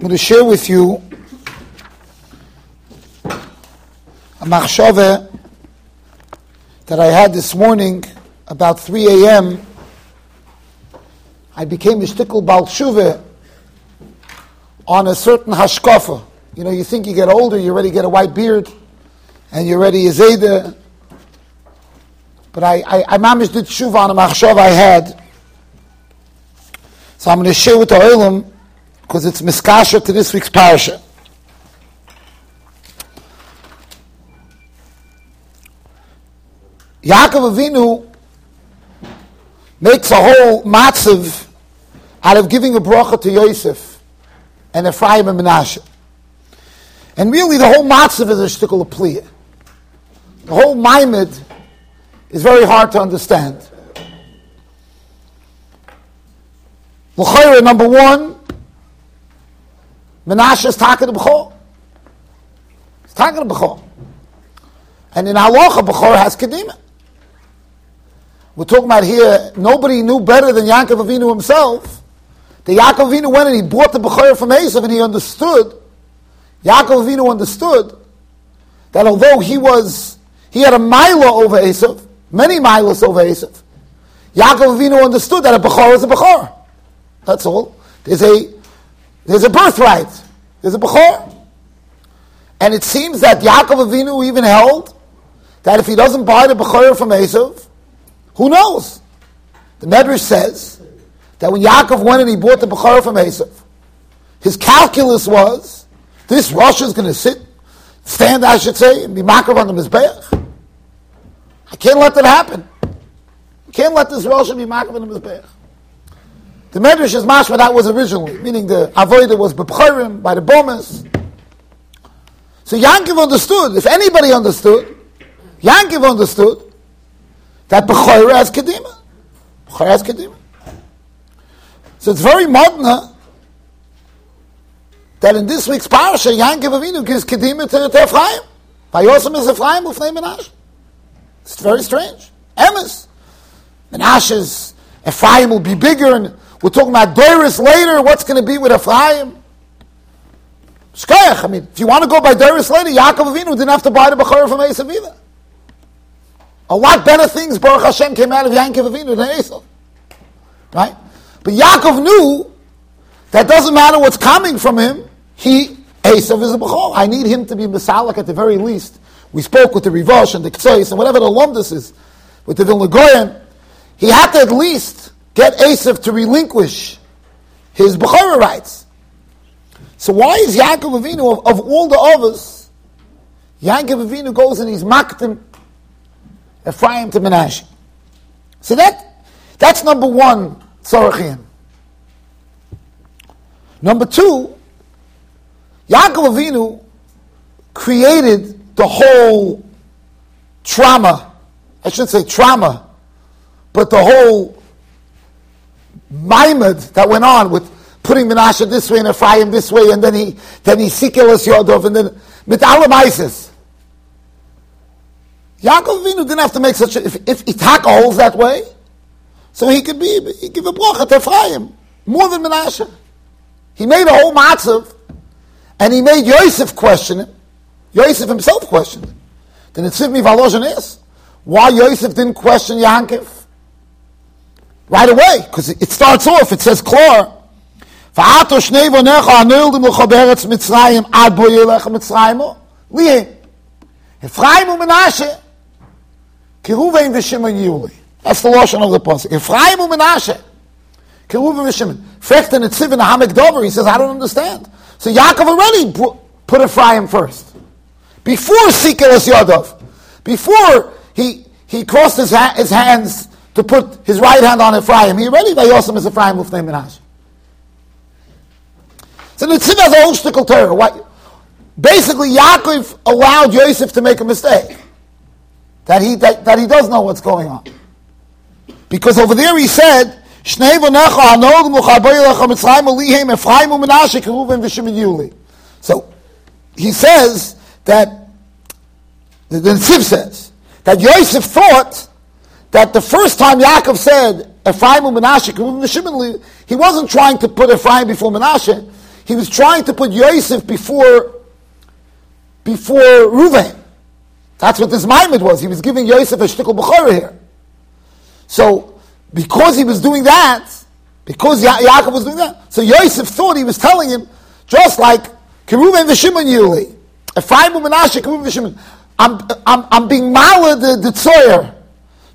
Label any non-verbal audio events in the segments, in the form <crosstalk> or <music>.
I'm going to share with you a machshava that I had this morning about 3 a.m. I became a shtickle balshuva on a certain hashkafa. You know, you think you get older, you already get a white beard, and you're ready as Ada. But I, I, I mamish did shuva on a machshava I had. So I'm going to share with the olam because it's miskasha to this week's parasha. Yaakov Avinu makes a whole matzav out of giving a bracha to Yosef and Ephraim and Menashe. And really the whole matzav is a shtickle of pliya. The whole maimed is very hard to understand. L'chayra, number one, Menashe is talking to Bechor. He's talking to Bechor. And in Halacha, Bechor has Kedima. We're talking about here, nobody knew better than Yaakov Avinu himself. The Yaakov Avinu went and he bought the Bechor from Esav and he understood, Yaakov Avinu understood that although he was, he had a mila over Esav, many milas over Esav, Yaakov Avinu understood that a Bechor is a Bechor. That's all. There's a there's a birthright. There's a Bechor. And it seems that Yaakov Avinu even held that if he doesn't buy the Bechor from Esav, who knows? The Medrash says that when Yaakov went and he bought the Bechor from Esav, his calculus was, this Rosh is going to sit, stand, I should say, and be makrav on the Mizbeach. I can't let that happen. I can't let this Rosh be makrav on the Mizbeach. The Medrash is mashma that was originally, meaning the avodah was bepchorim by the bomas. So Yankiv understood, if anybody understood, Yankiv understood that bechor has kedima. Bechor has kedima. So it's very modern that in this week's parasha, Yankiv Avinu gives kedima to, to Ephraim. Vayosam is Ephraim ufnei Menashe. It's very strange. Emes. Menashe's Ephraim will be bigger and we're talking about Dairis later. What's going to be with Ephraim? Shkayach. I mean, if you want to go by Dairis later, Yaakov Avinu didn't have to buy the Bechor from Esav either. A lot better things, Baruch Hashem, came out of Yaakov Avinu than Esav. Right? But Yaakov knew that doesn't matter what's coming from him. He, Esav is a Bechor. I need him to be Masalik at the very least. We spoke with the Rivosh and the Ktsois and whatever the Lomdus is, with the Vilna He had to at least get Esav to relinquish his Bechorah rights. So why is Yaakov Avinu, of, of all the others, Yaakov Avinu goes and he's maktim Ephraim to Menashe. So that, that's number one, Tzorachim. Number two, Yaakov Avinu created the whole trauma, I shouldn't say trauma, but the whole Maimad that went on with putting Menashe this way and Ephraim this way, and then he then he Sikilas Yodov, and then Mitalam Isis. Yaakov Avinu didn't have to make such a, if, if Itak holds that way, so he could be, he give a bracha to Ephraim, more than Menashe. He made a whole matzav, and he made Yosef question him. Yosef himself questioned it. Then it's me Valozhan is. Why Yosef didn't question Yankov? Right away, because it starts off, it says, l'choberetz Mitzrayim yuli. That's the Lashon of the Pasuk. Dover, he says, I don't understand. So Yaakov already put Ephraim first. Before Sikeres Yodov. Before he, he crossed his, ha- his hands to put his right hand on Ephraim. He already Vayosam is Ephraim Ufnei Menashe. So the Tzim has a whole shtickle. What? Basically, Yaakov allowed Yosef to make a mistake. That he, that, that he does know what's going on. Because over there he said. So, he says that, the, the Tziv says, that Yosef thought that the first time Yaakov said Ephraim and Menashe, he wasn't trying to put Ephraim before Menashe. he was trying to put Yosef before, before Ruvain. That's what this Maimid was. He was giving Yosef a shtickle b'chora here. So, because he was doing that, because ya- Yaakov was doing that, so Yosef thought he was telling him, just like Keruven v'Shimon Yuli, Ephraim u'Menashe, Keruven v'Shimon, I'm, I'm, I'm being malad the, the tzoyer,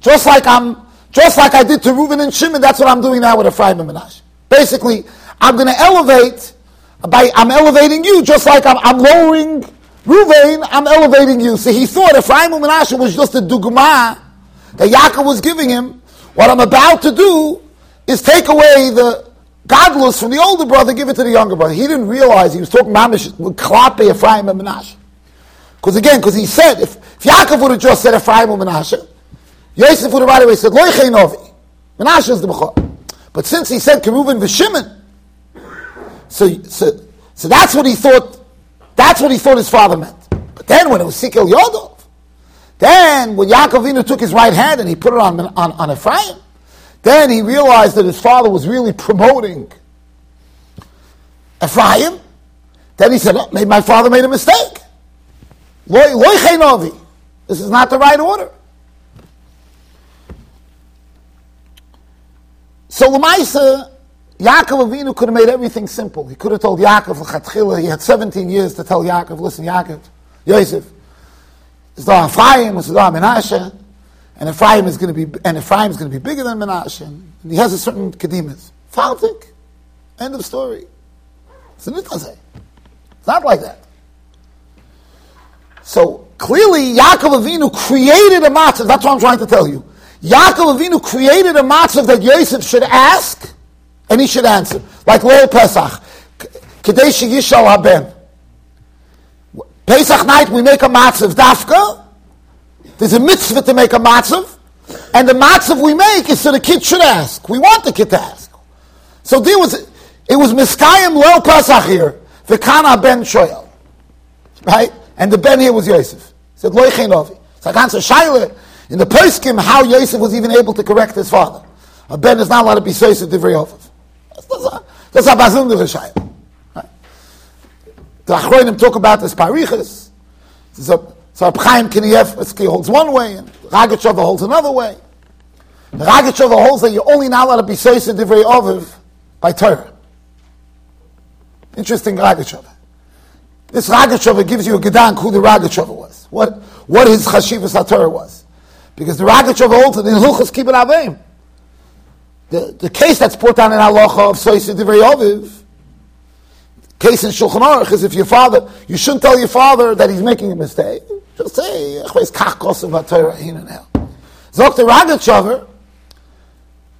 just like I'm, just like I did to Reuven and Shimon, that's what I'm doing now with Ephraim and Menashe. Basically, I'm going to elevate, by, I'm elevating you just like I'm, I'm lowering Ruvain, I'm elevating you. So he thought Ephraim and Menashe was just a dugma that Yaakov was giving him. What I'm about to do is take away the godless from the older brother, give it to the younger brother. He didn't realize he was talking mamish with Klape, Ephraim and Menashe. Because again, because he said, if, if Yaakov would have just said Ephraim and Menashe, Yosef would have right away said, Loy Novi. Menashe is the Bechor. But since he said Keruvin v'Shimon, so, so, so that's what he thought, that's what he thought his father meant. But then when it was Sikel Yodov, then when Yaakov Avinu took his right hand and he put it on, on, on Ephraim, then he realized that his father was really promoting Ephraim. Then he said, oh, maybe my father made a mistake. Loy, loy This is not the right order. So Lamaisa, Yaakov Avinu could have made everything simple. He could have told Yaakov, he had 17 years to tell Yaakov, listen, Yaakov, Yosef, the Ephraim, the Menashe, and Ephraim is going to be, and Ephraim is going to be bigger than Menashe, and he has a certain kedimas. Faltik, end of story. It's It's not like that. So clearly, Yaakov Avinu created a matzah. That's what I'm trying to tell you. Yaakov Avinu created a matzav that Yosef should ask and he should answer. Like Leil Pesach. Kadesh Yishal Haben. Pesach night we make a matzav dafka. There's a mitzvah to make a matzav. And the matzav we make is so the kid should ask. We want the kid to ask. So there was, it was Miskayim Leil Pesach here. V'kana ben Shoyal. Right? And the ben here was Yosef. He said, Loichein Ovi. So I can't say Shaila in the poskim how Yosef was even able to correct his father. A ben is not allowed to be sois at divrei office. That's how bazim the rishayim. The Achroinim talk about this parichas. So, so Chaim Kanievsky holds one way, and Ragachover holds another way. The Ragachover holds that you're only not allowed to be sois at divrei oviv by Torah. Interesting Ragachover. This Ragachover gives you a gedank who the Ragachover was. What, what his chashivas Torah was. Because the Ragachev holds in Hilchos Kibbut Avim. The, the case that's put down in Halacha of Soisid Divrei Oviv, case in Shulchan Aruch is if your father, you shouldn't tell your father that he's making a mistake. Just say, Kach Kosev HaTorah Hin and Hel. Zok the Ragachover,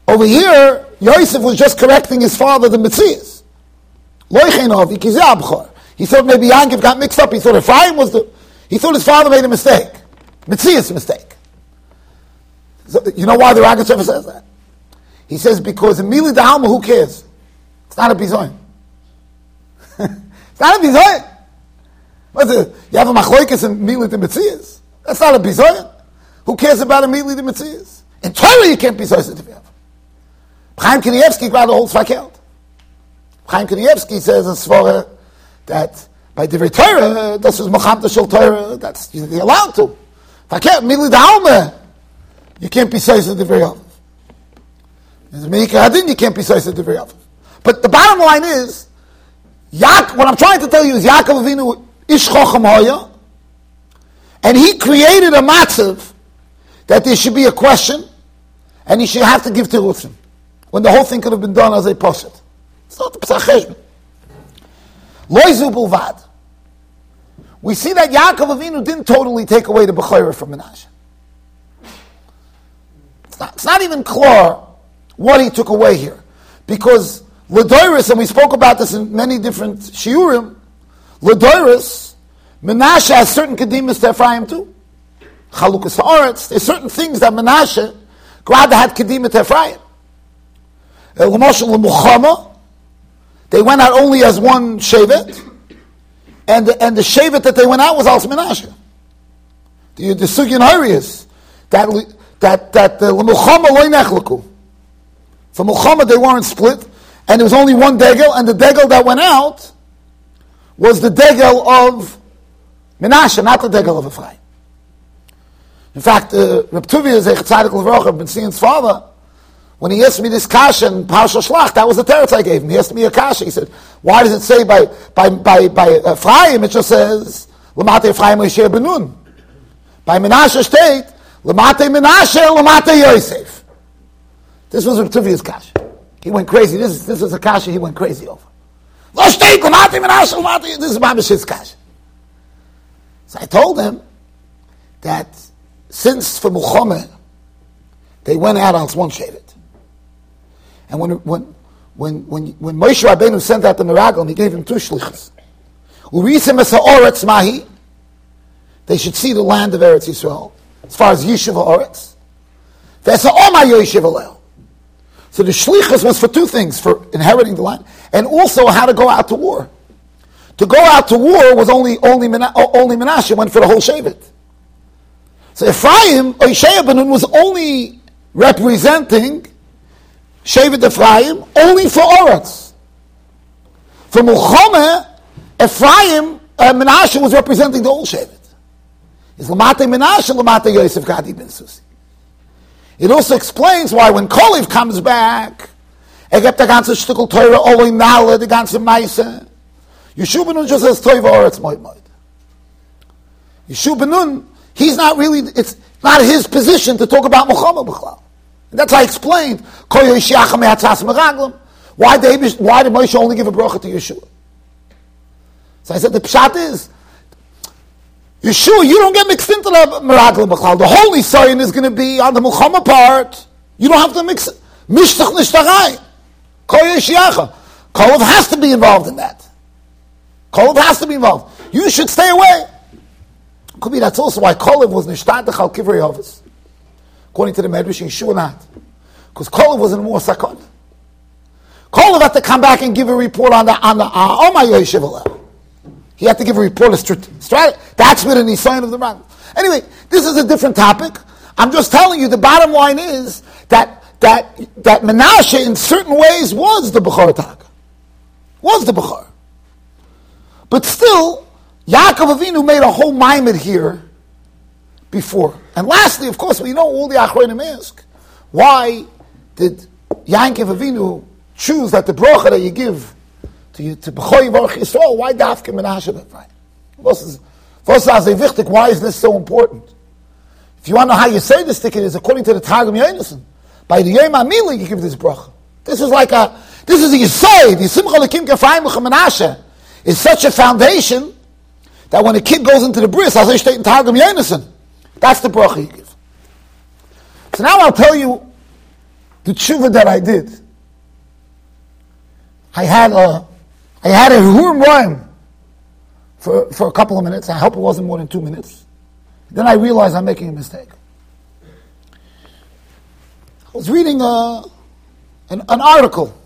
over here, Yosef was just correcting his father, the Metzias. He thought maybe Yankiv got mixed up. He thought Ephraim was the, he thought his father made a mistake. Metzias mistake. So, you know why the Ragachev says that? He says because immediately the Da'alma, who cares? It's not a bizoin. <laughs> it's not a bizoin. What's it? You have a machloikis in Mili the Metzias. That's not a bizoin. Who cares about immediately the Metzias? In Torah, you can't be so. Chaim Kanievsky rather holds fakelt. Chaim Kanievsky says in Svara that by the Torah, this is Mochamta Shal Torah, that's you're allowed to. immediately the Da'alma, you can't be size of the very often. As Meika Hadin, you can't be size of the very often. But the bottom line is, Yak, what I'm trying to tell you is Yaakov Avinu ish chochem and he created a matzav that there should be a question, and he should have to give terutzim, when the whole thing could have been done as a poshet. It's not the Pesach. We see that Yaakov Avinu didn't totally take away the Bechorah from Menashe. It's not, it's not even clear what he took away here. Because Ladoris, and we spoke about this in many different shiurim, Ladoris, Menashe has certain kedimas to Ephraim too. Chalukas Haaretz, there's certain things that Menashe rather had kedima to Ephraim. Uh, L'moshel they went out only as one shevet, and the, and the shevet that they went out was also Menashe. The, the Sugyan Harius, that that that the nechleku. For Muhammad they weren't split, and there was only one degel, and the degel that went out was the degel of Menashe, not the degel of Ephraim. In fact, uh, Reb Tuvia Zech Tzadik Levrocha, been seeing his father, when he asked me this kasha in Parsha Shlach, that was the teretz I gave him. He asked me a kasha. He said, why does it say by, by, by, by Ephraim, it just says, Lamate Ephraim Benun. By Menashe state, Lamate Menashe, Lamate Yosef. This was Reb Tuvia's kasha. He went crazy. This, this was a kasha he went crazy over. This is Mamash's kasha. So I told him that since for Muhammad, they went out on one Shevet. And when, when, when, when, when Moshe Rabbeinu sent out the Meraglim, he gave him two shlichas. They should see the land of Eretz Yisrael, as far as Yishuv Oretz. So the shlichus was for two things, for inheriting the land, and also how to go out to war. To go out to war was only only only Menashe went for the whole Shevet. So Ephraim, Oishaya Benun was only representing Shevet Ephraim only for Oretz. For Mulchome, Ephraim, uh, Menashe was representing the whole Shevet. It's Lamate Menashe, Lamate Yosef Gadi Ben Susi. It also explains why when Koliv comes back, er gibt der ganze Stückel Teure, Oloi Nale, die ganze Meise. Yeshua Benun just says Toiv Oretz Moed Moed. Yeshua Benun, he's not really, it's not his position to talk about Muhammad B'chlal. And that's how I explained. Why did, why did Moshe only give a bracha to Yeshua? So I said the pshat is, Yeshua, you don't get mixed into the Meraglim B'chal. The holy sign is going to be on the Muhammad part. You don't have to mix it. Mishtach nishtachai. Kolov has to be involved in that. Kolov has to be involved. You should stay away. Could be that's also why Kolov was nishtad the Chalkivrei office. According to the Medrash, Yeshua not. Because Kolav was in more sakon. Kolav had to come back and give a report on the, on the, uh, oh my Yeshiva He had to give a report, a strategy. That's where the Nisayan of the Ram. Anyway, this is a different topic. I'm just telling you, the bottom line is that, that, that Menashe in certain ways was the Bukhar. Was the Bukhar. But still, Yaakov Avinu made a whole mimer here before. And lastly, of course, we know all the Achronim ask, why did Yankov Avinu choose that the bracha that you give to to B'choy Baruch Yisrael, why Dafke Menashe Right? Why is this so important? If you want to know how you say this ticket is according to the Targum Yonason. By the Yom HaMila you give this bracha. This is like a, this is a Yisoid, Yisimcha Lekim Kefayim Menashe, is such a foundation that when a kid goes into the bris, as I state in Targum Yonason, that's the bracha you give. So now I'll tell you the tshuva that I did. I had a, I had a hurim rhyme for, for a couple of minutes. I hope it wasn't more than two minutes. Then I realized I'm making a mistake. I was reading a, uh, an, an article.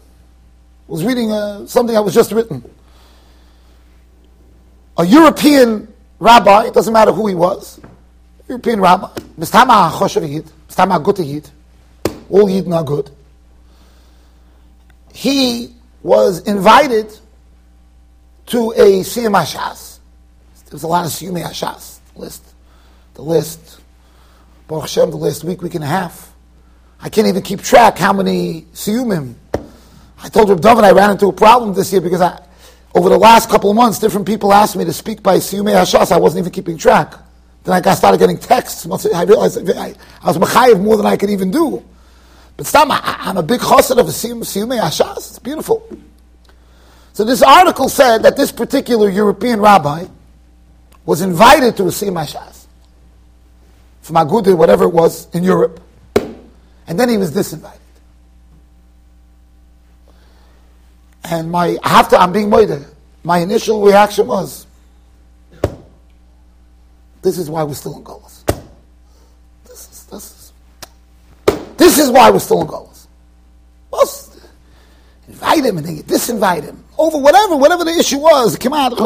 I was reading a, uh, something that was just written. A European rabbi, it doesn't matter who he was, European rabbi, Mistama Choshev Yid, Mistama Yid, all Yid not good. He was invited to a Siyam Hashas. There was a lot of Siyam Hashas list. The list, Baruch Hashem, the last week, week and a half. I can't even keep track how many Siyumim. I told Reb David I ran into a problem this year because I, over the last couple of months, different people asked me to speak by Siyumei Hashas. I wasn't even keeping track. Then I started getting texts. I realized I, I was mechayiv more than I could even do. But stop, I, am a big chassid of a siyumei ashas. It's beautiful. So this article said that this particular European rabbi was invited to a siyum ashas from Aguda, whatever it was, in Europe. And then he was disinvited. And my, I have to, I'm being moided. My initial reaction was, this is why we're still in Golas. This is, this is, this is why we're still in Golas. Invite him and then disinvite him over whatever, whatever the issue was. Come out,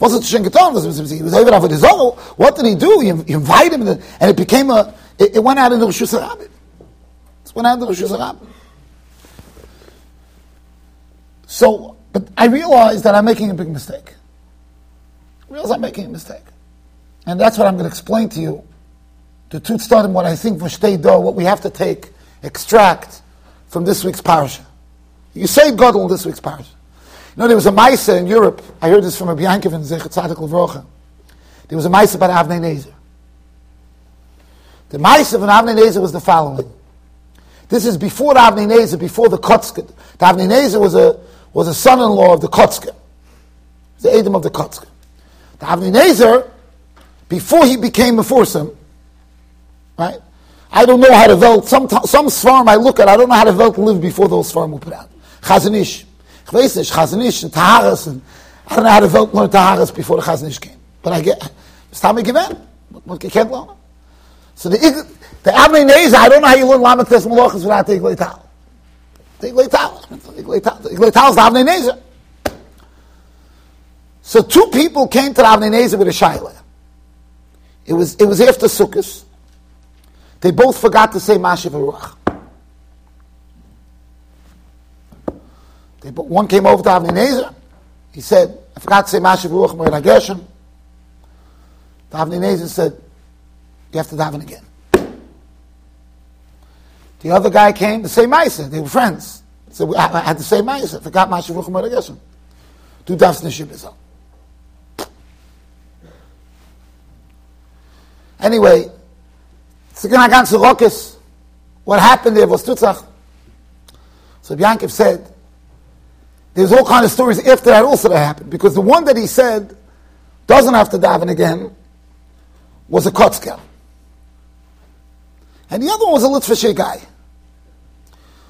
was it Shenketon? Was he was able to his own? What did he do? He, invited him, and, it became a. It, went out into Rosh Hashanah. It went out into Rosh Hashanah. So, but I realized that I'm making a big mistake. I realize I'm making a mistake. And that's what I'm going to explain to you. The truth started what I think for do, what we have to take, extract from this week's parasha. You say God in this week's parasha. You know, there was a Maisa in Europe. I heard this from a Biankov in Zechat Tzadik. There was a Maisa about Avnei Nezer. The Maisa of Avnei Nezer was the following. This is before Avnei Nezer, before the Kotzke. The Avnei Nezer was a, was a son-in-law of the Kotzke. The Adam of the Kotzke. The Avnei Nezer, before he became a foursome, right? I don't know how to Welt, some, some farm I look at, I don't know how to Welt live before those farm were put out. Chazon Ish. Nicht, Chazon Ish and Taharas, and I don't know how to Welt learn Taharas before the Chazon Ish came. But I get, it's time again. What can't learn? So the, the Avnei Nezer, I don't know how you learn Lamed Tes Malachas without the Iglei Tal. The Iglei Tal. The Iglei Tal is the Avnei Nezer. So two people came to the Avnei Nezer with a Shaila. It was, it was after Sukkot. They both forgot to say Mashiv Ruach. They, one came over to Nezer. He said, I forgot to say Mashiv Ruach Moed HaGeshem. The Nezer said, you have to daven again. The other guy came, the same Maisa, they were friends. So I, had the same Maisa, forgot Mashiv Ruach Moed HaGeshem. Du darfst nicht Anyway, it's going to go Rockes. What happened there was Tutzach. So Yankov said, there's all kind of stories after that also that happened. Because the one that he said doesn't have to daven again was a Kotzker. And the other one was a Litvishe guy.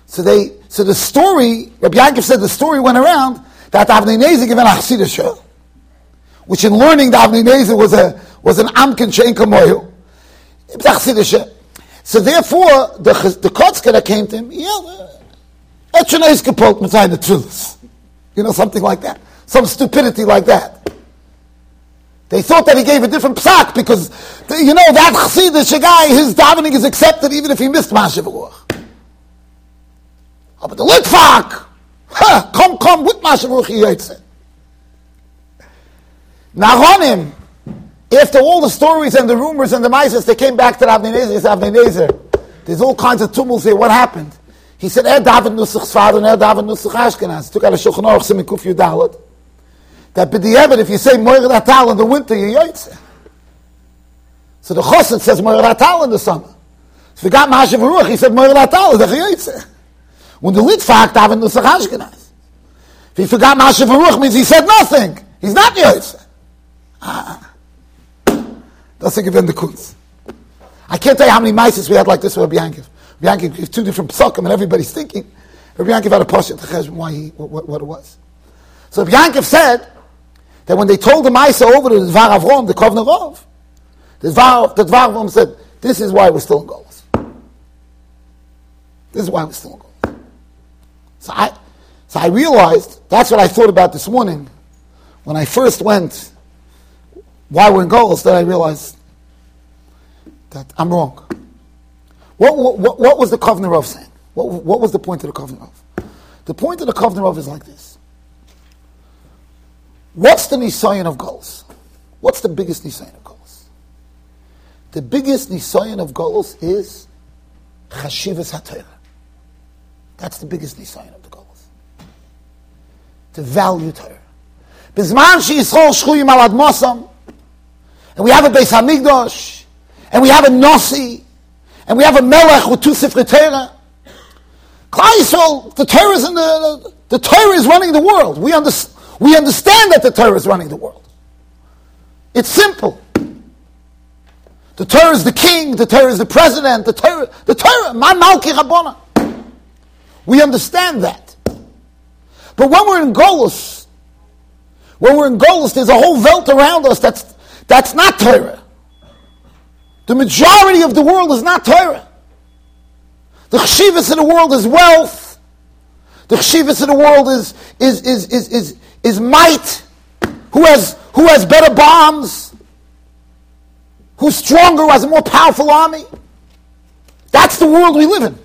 So they, so the story, Rabbi Yankov said the story went around that Avnei Nezer given a Chassidus which in learning the Avnei was a, was an Amkin Shein Kamoyu. So therefore, the, the that came to him, yeah, Etchenais kapot mitzvah the. You know, something like that. Some stupidity like that. They thought that he gave a different psak because, you know, that chassidish guy, his davening is accepted even if he missed Mashiv Oh, ah, but the Litvak, ha, come, come with Mashiv Ruach Nahonim, after all the stories and the rumors and the mises, they came back to Avnei Nezer. Avnei Nezer. There's all kinds of tumults here. What happened? He said, Er David Nusach Sfad and Er David Nusach Ashkenaz. Took out a Shulchan Aruch Simikuf Yudalit. That b'di'evet, if you say Moir Ratal in the winter, you yoitze. So the Chosid says Moir Ratal in the summer. So you got Mashav Ruach, he said Moir Ratal, the yoitze. When the Litvak David Nusach Ashkenaz. If he forgot Mashav Ruach, means he said nothing. He's not yoitze. Ah. That's like the kunz. I can't tell you how many mices we had like this with Rabbi Yankiv. Rabbi Yankiv gave two different psakim and everybody's thinking. Rabbi Yankiv had a poshut to why he, what, what, it was. So Rabbi Yankiv said that when they told the Maisa over to the Dvar Avrom, the Kovner Rov, the Dvar, the Dvar Avrom said, this is why we're still in Golos. This is why we're still in Golos. So I, so I realized, that's what I thought about this morning when I first went why we're in goals, then I realized that I'm wrong. What, what, what was the Kovner Rov saying? What, what was the point of the Kovner Rov? The point of the Kovner Rov is like this. What's the Nisayan of goals? What's the biggest Nisayan of goals? The biggest Nisayan of goals is Chashivas HaTorah. That's the biggest Nisayan of the goals. To value Torah. Bizman she Yisrael shchuyim al admosam, and we have a Beis Hamikdash, and we have a Nasi, and we have a Melech with two Sifrei Torah. Klai the Torah is in the, the, the Torah is running the world. We, under, we understand that the Torah is running the world. It's simple. The Torah is the king, the Torah is the president, the Torah, the Torah, malki rabbona. We understand that. But when we're in Golus, when we're in Golus, there's a whole veld around us that's that's not Torah. The majority of the world is not Torah. The chshivas in the world is wealth. The chshivas in the world is, is, is, is, is, is might. Who has, who has better bombs? Who's stronger, who has a more powerful army? That's the world we live in.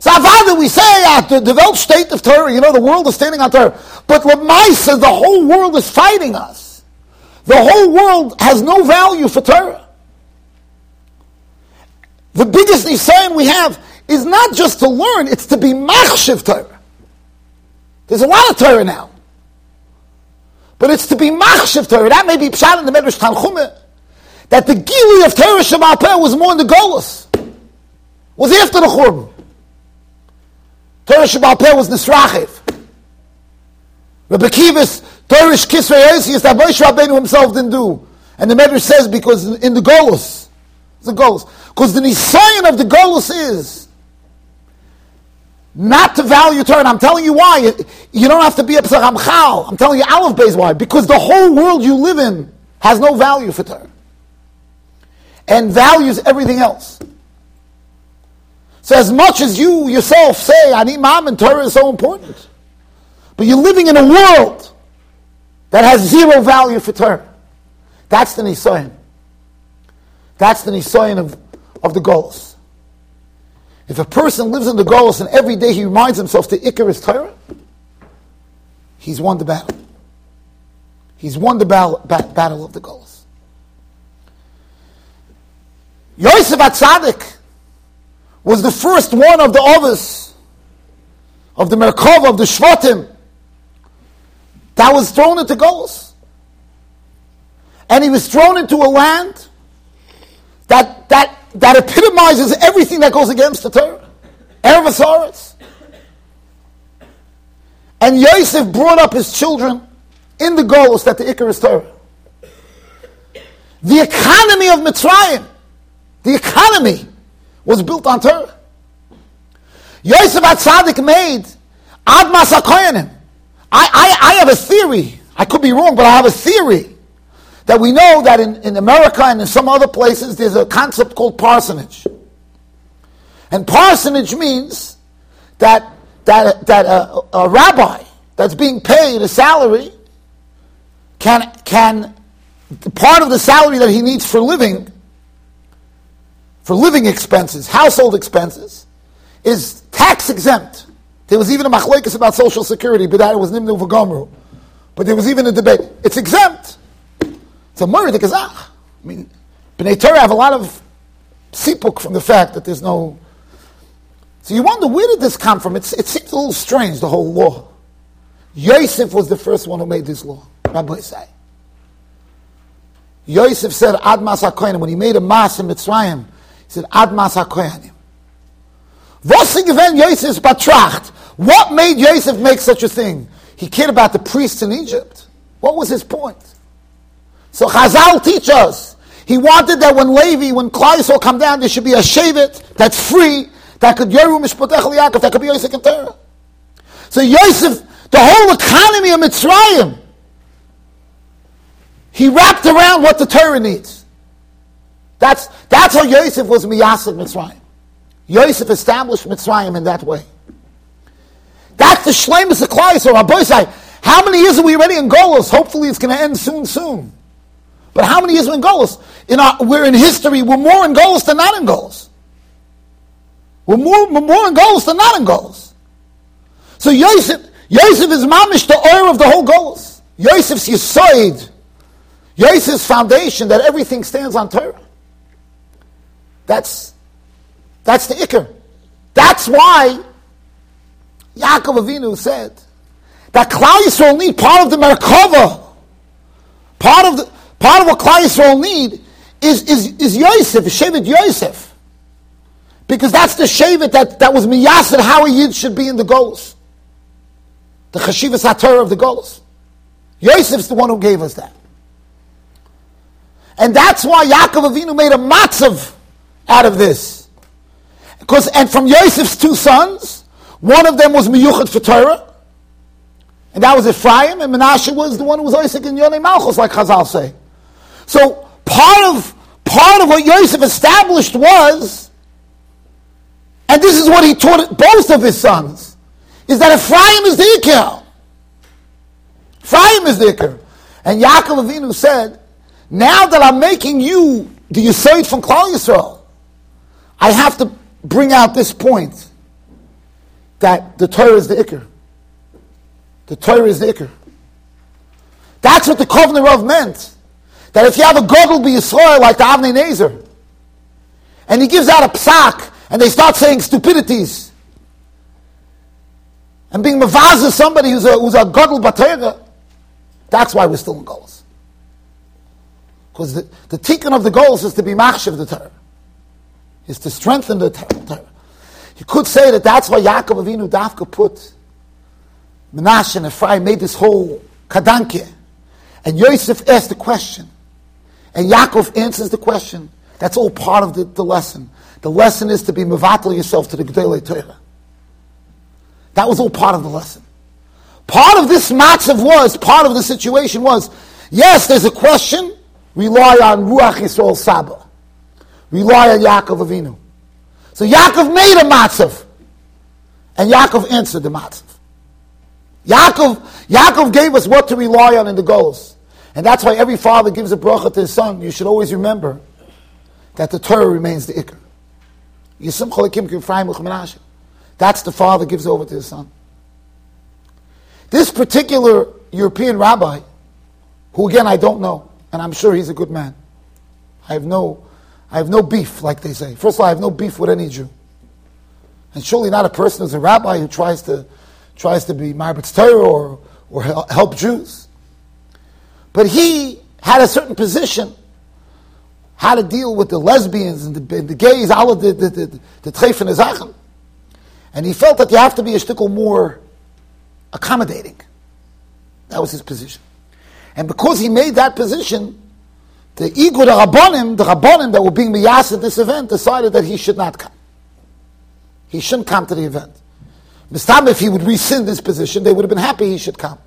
So Avada, we say at the developed state of Torah, you know, the world is standing on Torah. But Lamaisa, the whole world is fighting us. The whole world has no value for Torah. The biggest nisayon we have is not just to learn, it's to be machshiv Torah. There's a lot of Torah now. But it's to be machshiv Torah. That may be pshat in the Medrash Tanchumah. That the gili of Torah Shabbat was more in the Golos. Was after the Churban. Torah Shabbat was Nisrachiv. Rabbi Kivis, Torah Kisvei Yosiyas, that Moshe Rabbeinu himself didn't do. And the Medrash says because in the Golos, the Golos, because the Nisayan of the Golos is not to value Torah. I'm telling you why. You don't have to be a Psachamchal. I'm telling you Aleph Beis why. Because the whole world you live in has no value for Torah. And values everything else. So as much as you yourself say, I need mom and Torah is so important, but you're living in a world that has zero value for Torah. That's the Nisayan. That's the Nisayan of, of the goals. If a person lives in the goals and every day he reminds himself to Icarus Torah, he's won the battle. He's won the battle, battle of the goals. Yosef Atzadik, was the first one of the Ovis, of the Merkava, of the Shvatim, that was thrown into Golos. And he was thrown into a land that, that, that epitomizes everything that goes against the Torah. Erev And Yosef brought up his children in the Golos that the Icarus Torah. The economy of Mitzrayim, the economy was built on Torah. Yosef Atzadik made Ad Masakoyanim. I, I, I have a theory. I could be wrong, but I have a theory that we know that in, in America and in some other places there's a concept called parsonage. And parsonage means that, that, that a, a rabbi that's being paid a salary can, can, part of the salary that he needs for living for living expenses, household expenses, is tax exempt. There was even a machlekes about social security, but that was nimnu v'gomru. But there was even a debate. It's exempt. It's a murder kazach. I mean, B'nai Torah have a lot of sipuk from the fact that there's no. So you wonder where did this come from? It's, it seems a little strange, the whole law. Yosef was the first one who made this law. Rabbi say. Yosef said, Ad Mas when he made a mass in Mitzrayim, he said, Ad Mas. What made Yosef make such a thing? He cared about the priests in Egypt. What was his point? So Chazal teach us. He wanted that when Levi, when Klai will come down, there should be a Shevet that's free, that could Yeru Mishpotech Yaakov, that could be Yosef and Torah. So Yosef, the whole economy of Mitzrayim, he wrapped around what the Torah needs. That's, that's how Yosef was Miyasif Mitzrayim. Yosef established Mitzrayim in that way. That's the Shlemus of Klai. So Rabbi say, how many years are we already in Golos? Hopefully it's going to end soon, soon. But how many years are we in Golos? In our, we're in history, we're more in Golos than not in Golos. We're more, we're more in Golos than not in Golos. So Yosef, Yosef is mamish the oil of the whole Golos. Yosef's Yisoid, Yosef's foundation that everything stands on Torah. That's, that's the ikr. That's why Yaakov Avinu said that Klal Yisrael need part of the Merkava. Part of the part of what Klal Yisrael need is is is Yosef, Shevet Yosef, because that's the Shevet that that was miyasir how a yid should be in the goals. The Chashivas Hatorah of the goals. Yosef's the one who gave us that. And that's why Yaakov Avinu made a matzav out of this. Because, and from Yosef's two sons, one of them was Miyuchat for Torah, and that was Ephraim, and Menashe was the one who was Isaac and Yonei Malchus, like Chazal say. So part of part of what Yosef established was, and this is what he taught both of his sons, is that Ephraim is the Ikar. Ephraim is the Ikar. And Yaakov Avinu said, now that I'm making you the Yisoid from Klal Yisrael, I have to bring out this point that the Torah is the Iker. The Torah is the Iker. That's what the Kovner Rov meant. That if you have a Godel be Yisrael like the Avnei Nezer, and he gives out a psak, and they start saying stupidities, and being mavazah somebody who's a, who's a Godel Batera, that's why we're still in goals. Because the, the tikkun of the goals is to be machshav the Torah, is to strengthen the Torah. You could say that that's why Yaakov Avinu Dafka put Menashe and Ephraim made this whole kadanke. And Yosef asked the question. And Yaakov answers the question. That's all part of the, the lesson. The lesson is to be mevatel yourself to the Gedolei Torah. That was all part of the lesson. Part of this matzav was, part of the situation was, yes, there's a question, rely on Ruach Yisrael Saba. Rely on Yaakov Avinu. So Yaakov made a matzav. And Yaakov answered the matzav. Yaakov, Yaakov gave us what to rely on in the goals. And that's why every father gives a bracha to his son. You should always remember that the Torah remains the ikr. That's the father gives over to his son. This particular European rabbi, who again I don't know, and I'm sure he's a good man. I have no, I have no beef, like they say. First of all, I have no beef with any Jew. And surely not a person who's a rabbi who tries to, tries to be Marbitz Torah or, or help Jews. But he had a certain position how to deal with the lesbians and the, and the gays, all of the, the, the, the treffen And he felt that you have to be a shtickle more accommodating. That was his position. And because he made that position, the Igud Rabbonim, the Rabbonim that were being miyas at this event, decided that he should not come. He shouldn't come to the event. Mistam, if he would rescind this position, they would have been happy he should come.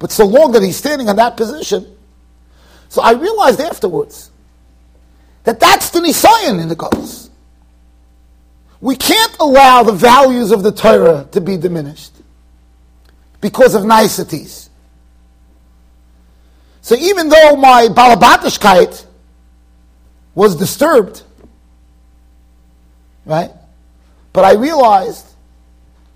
But so long that he's standing on that position, so I realized afterwards that that's the Nisayan in the Golos. We can't allow the values of the Torah to be diminished because of niceties. So even though my balabatishkeit was disturbed, right? But I realized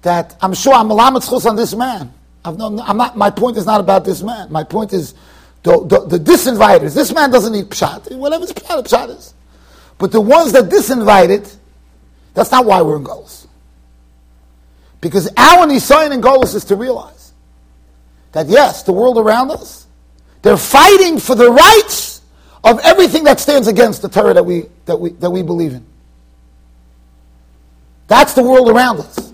that I'm sure I'm malamet on this man. No, I'm not, my point is not about this man. My point is the, the, the disinviters. This man doesn't need pshat. Whatever pshat, pshat is. But the ones that disinvited, that's not why we're in goals. Because our nisayon in goals is to realize that yes, the world around us, they're fighting for the rights of everything that stands against the Torah that we, that we, that we believe in. That's the world around us.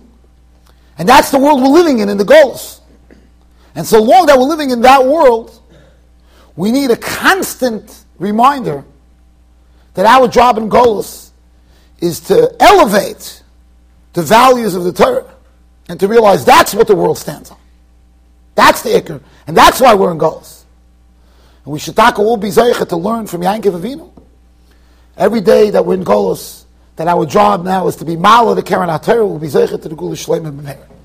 And that's the world we're living in, in the goals. And so long that we're living in that world, we need a constant reminder that our job in goals is to elevate the values of the Torah and to realize that's what the world stands on. That's the ikr. And that's why we're in goals. And we should all be to learn from Yankiv Avinu. Every day that we're in goals, that our job now is to be Mala the Karen HaTorah, will be zeicha to the Gula Shleim and